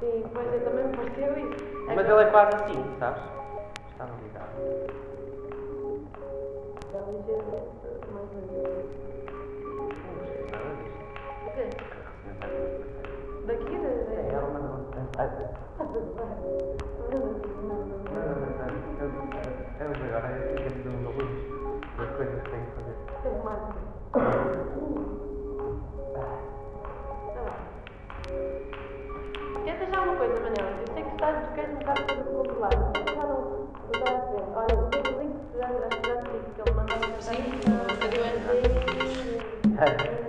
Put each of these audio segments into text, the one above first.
Sim, pois eu também me pareceu isso. Mas ele é quase assim, sabes? Está ligado. Está ligeiramente mais lento. Não gostei nada disto. O quê? Daqui? É, Da... ela mandou uma mensagem. Uma. Eu, eu, eu agora eu fico de uma luz das coisas que tenho que fazer. Tem mais. A coisa do mas eu já não não estás a dizer. Olha, o link que te disse que ele mandou uma mensagem. Sim, eu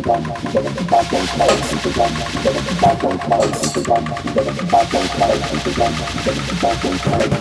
Thank you.